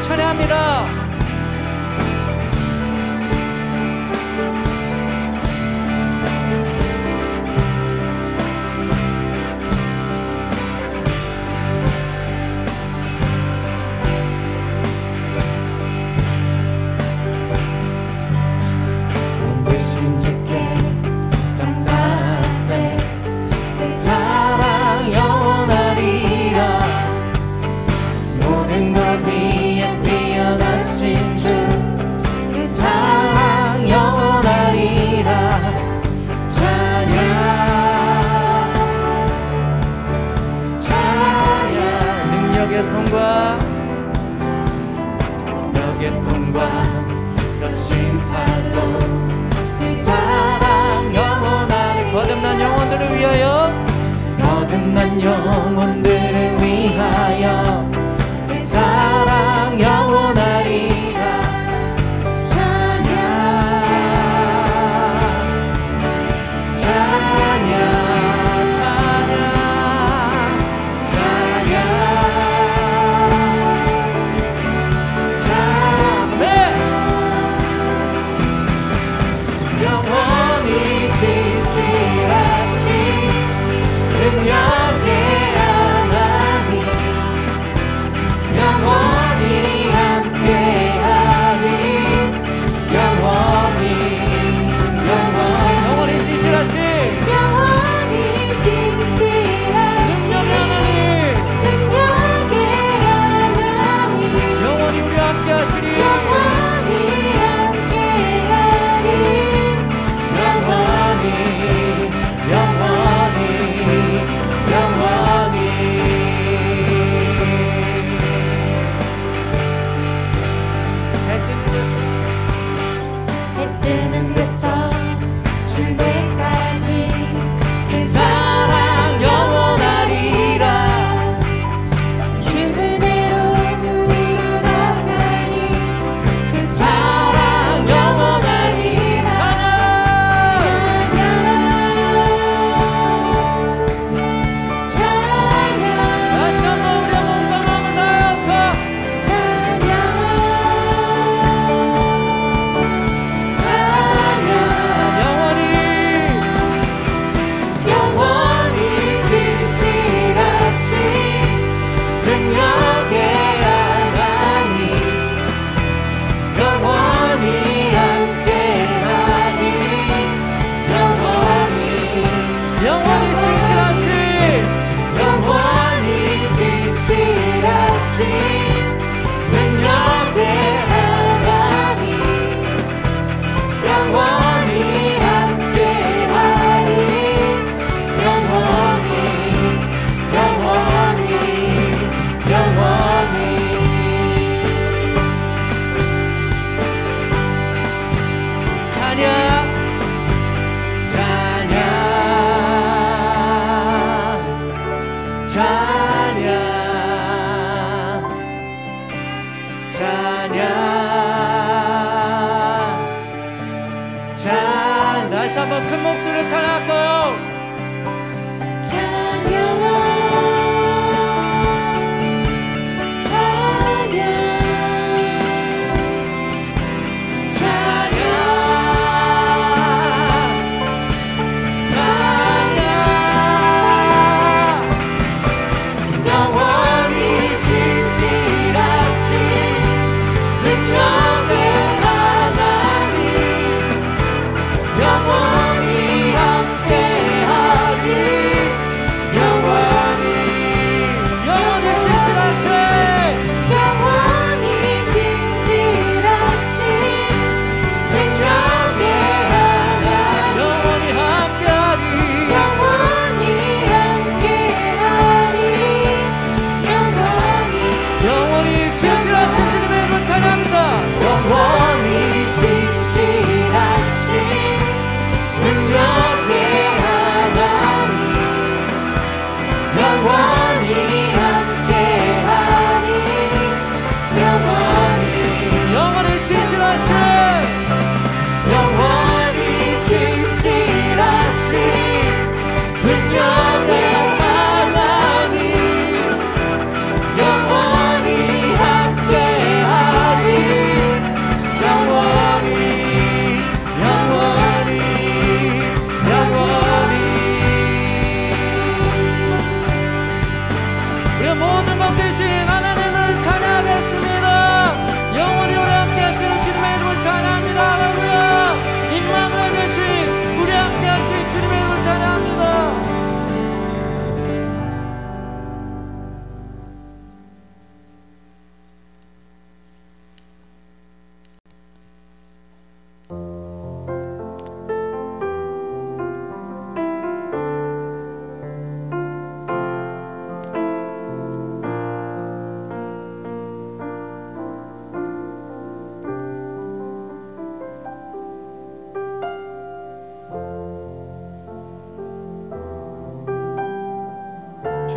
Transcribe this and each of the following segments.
찬양합니다.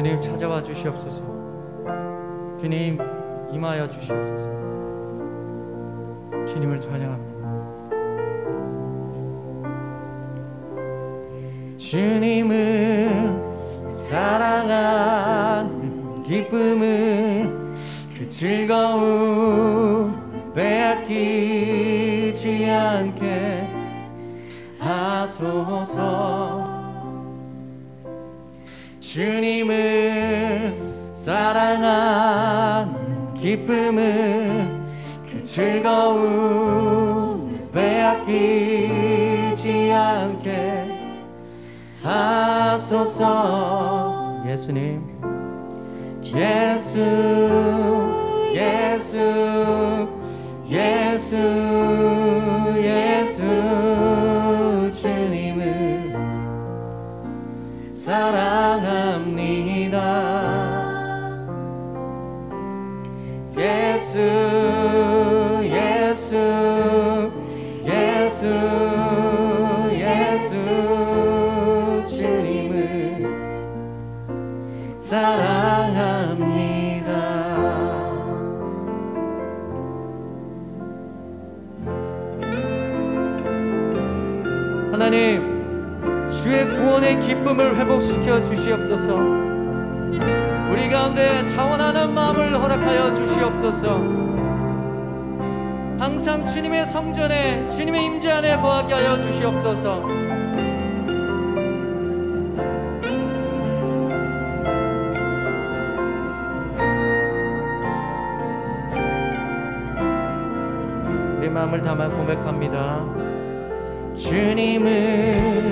주님 찾아와 주시옵소서. 주님 임하여 주시옵소서. 주님을 찬양합니다. 주님을 사랑하는 기쁨을 그 즐거움 빼앗기지 않게 하소서 주님을 사랑하는 기쁨을 그 즐거움 빼앗기지 않게 하소서 예수님. 예수 예수 예수 예수 주님을 사랑합니다 예수 예수 주님을 사랑합니다 하나님, 주의 구원의 기쁨을 회복시켜 주시옵소서. 우리 가운데 자원하는 마음을 허락하여 주시옵소서. 항상 주님의 성전에 주님의 임재 안에 거하게 하여 주시옵소서. 내 마음을 담아 고백합니다. 주님을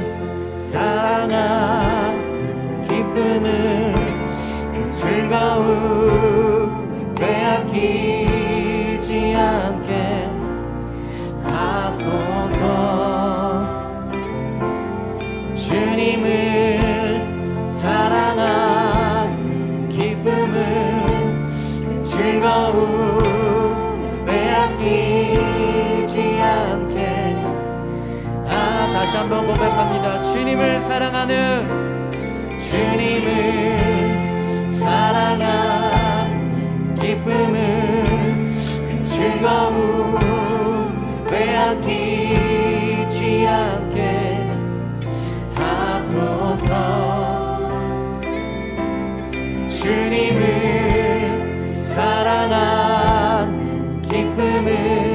사랑하는 기쁨을 그 즐거움 빼앗기 한번 고백합니다. 주님을 사랑하는 주님을 사랑하는 기쁨을 그 즐거움 빼앗기 하소서 주님을 사랑하는 기쁨을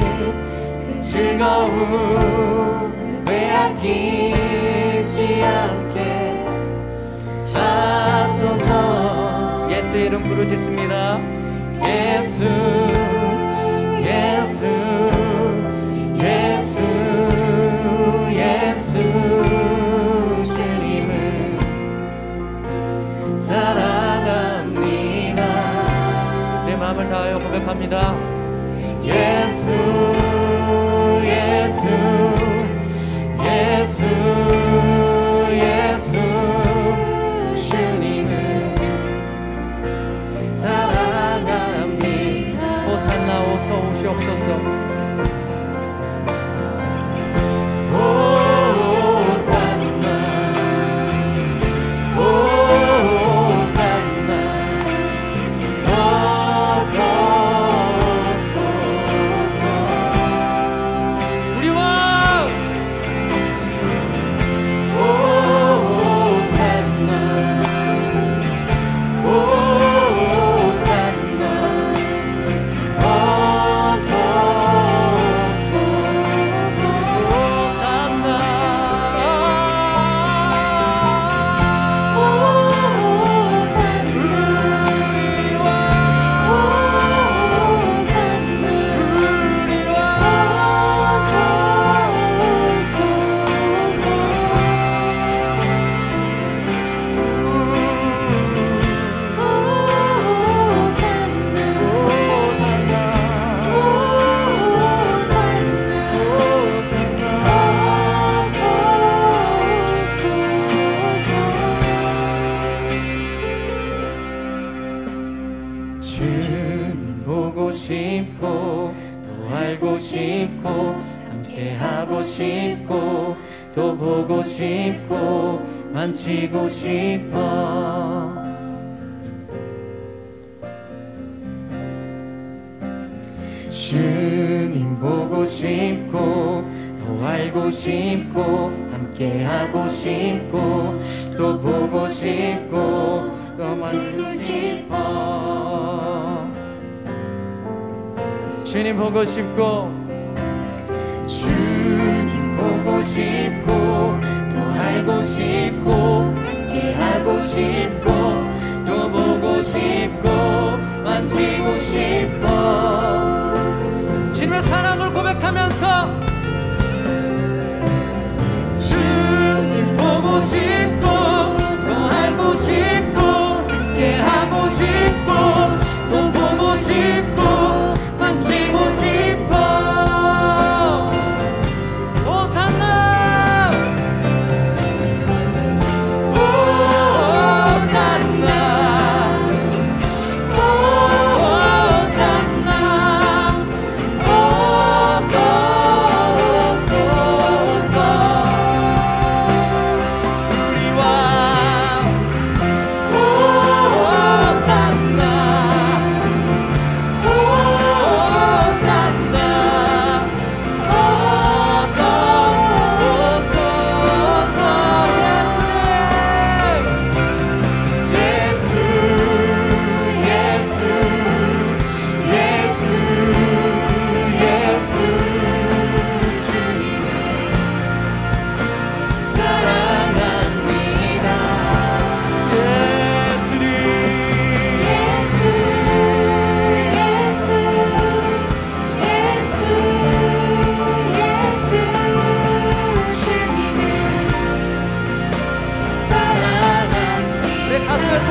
그 즐거움 빼앗기지 않게 하소서 예수 이름 부르짖습니다. 예수 넘치고 싶어. 주님 보고 싶고 더 알고 싶고 함께 하고 싶고 또 보고 싶고 또 만지고 싶어. 주님 보고 싶고 주님 보고 싶고 알고 싶고 함께하고 싶고 또 보고 싶고 만지고 싶어. 주님의 사랑을 고백하면서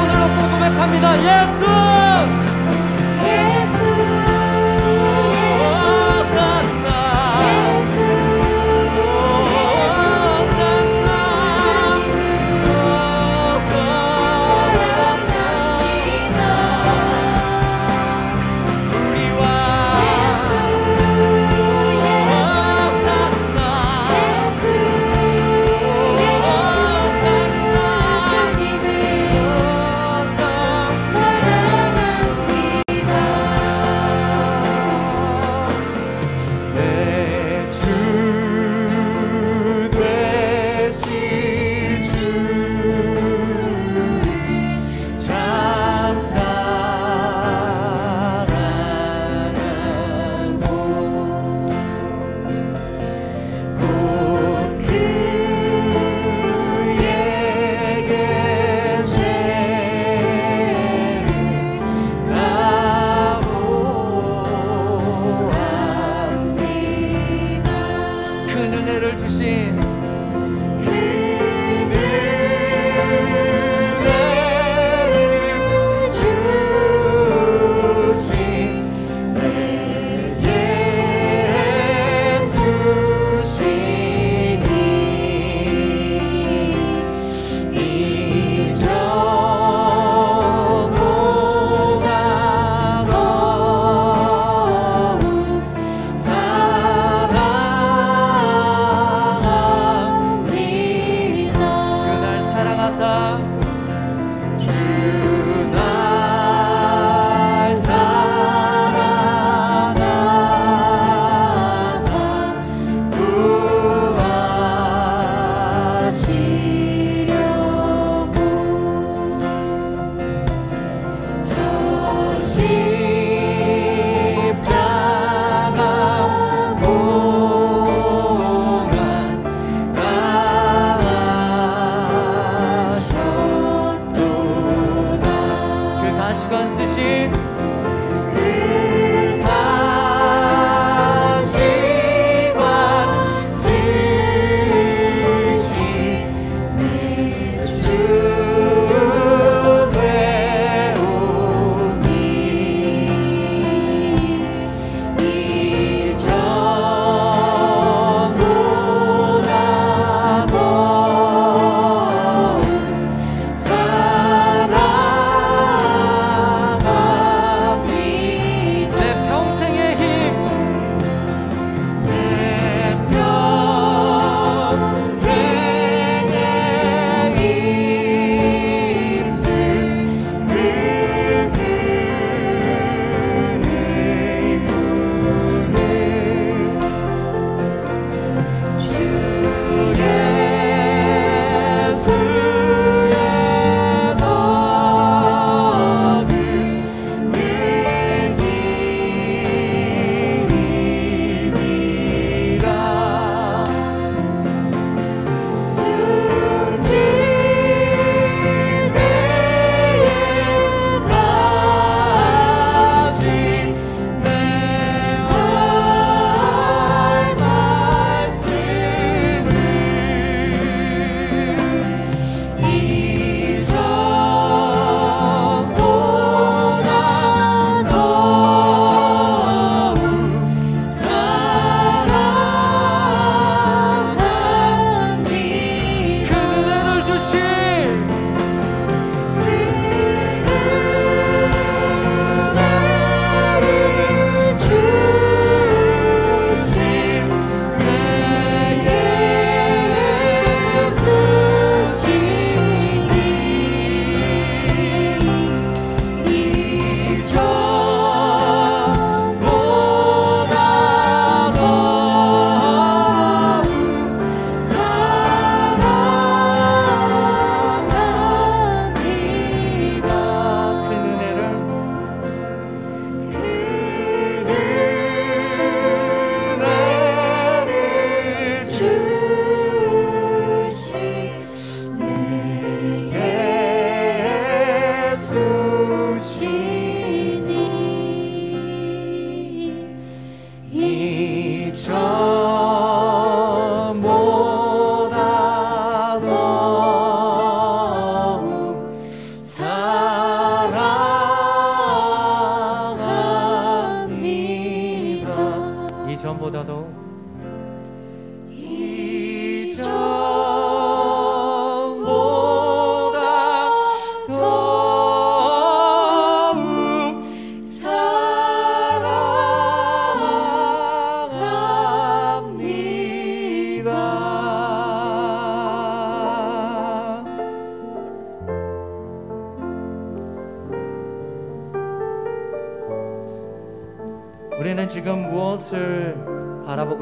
손으로 궁금했답니다. 예수!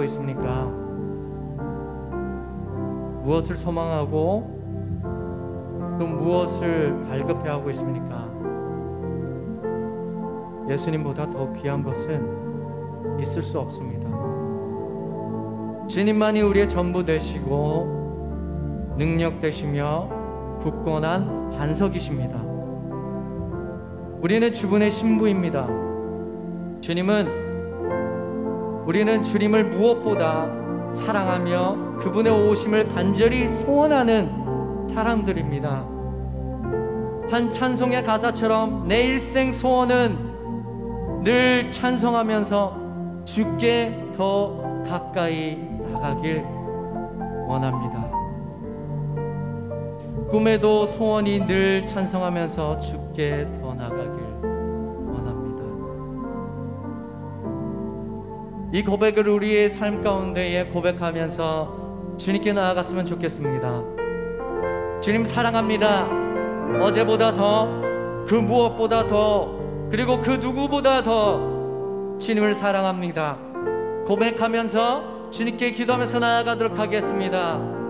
바라보고 있습니까? 무엇을 소망하고 또 무엇을 발급해하고 있습니까? 예수님보다 더 귀한 것은 있을 수 없습니다. 주님만이 우리의 전부 되시고 능력 되시며 굳건한 반석이십니다. 우리는 주분의 신부입니다. 주님은 우리는 주님을 무엇보다 사랑하며 그분의 오심을 간절히 소원하는 사람들입니다. 한 찬송의 가사처럼 내 일생 소원은 늘 찬송하면서 주께 더 가까이 나가길 원합니다. 꿈에도 소원이 늘 찬송하면서 주께 더 나가길 이 고백을 우리의 삶 가운데에 고백하면서 주님께 나아갔으면 좋겠습니다. 주님 사랑합니다. 어제보다 더, 그 무엇보다 더, 그리고 그 누구보다 더 주님을 사랑합니다. 고백하면서 주님께 기도하면서 나아가도록 하겠습니다.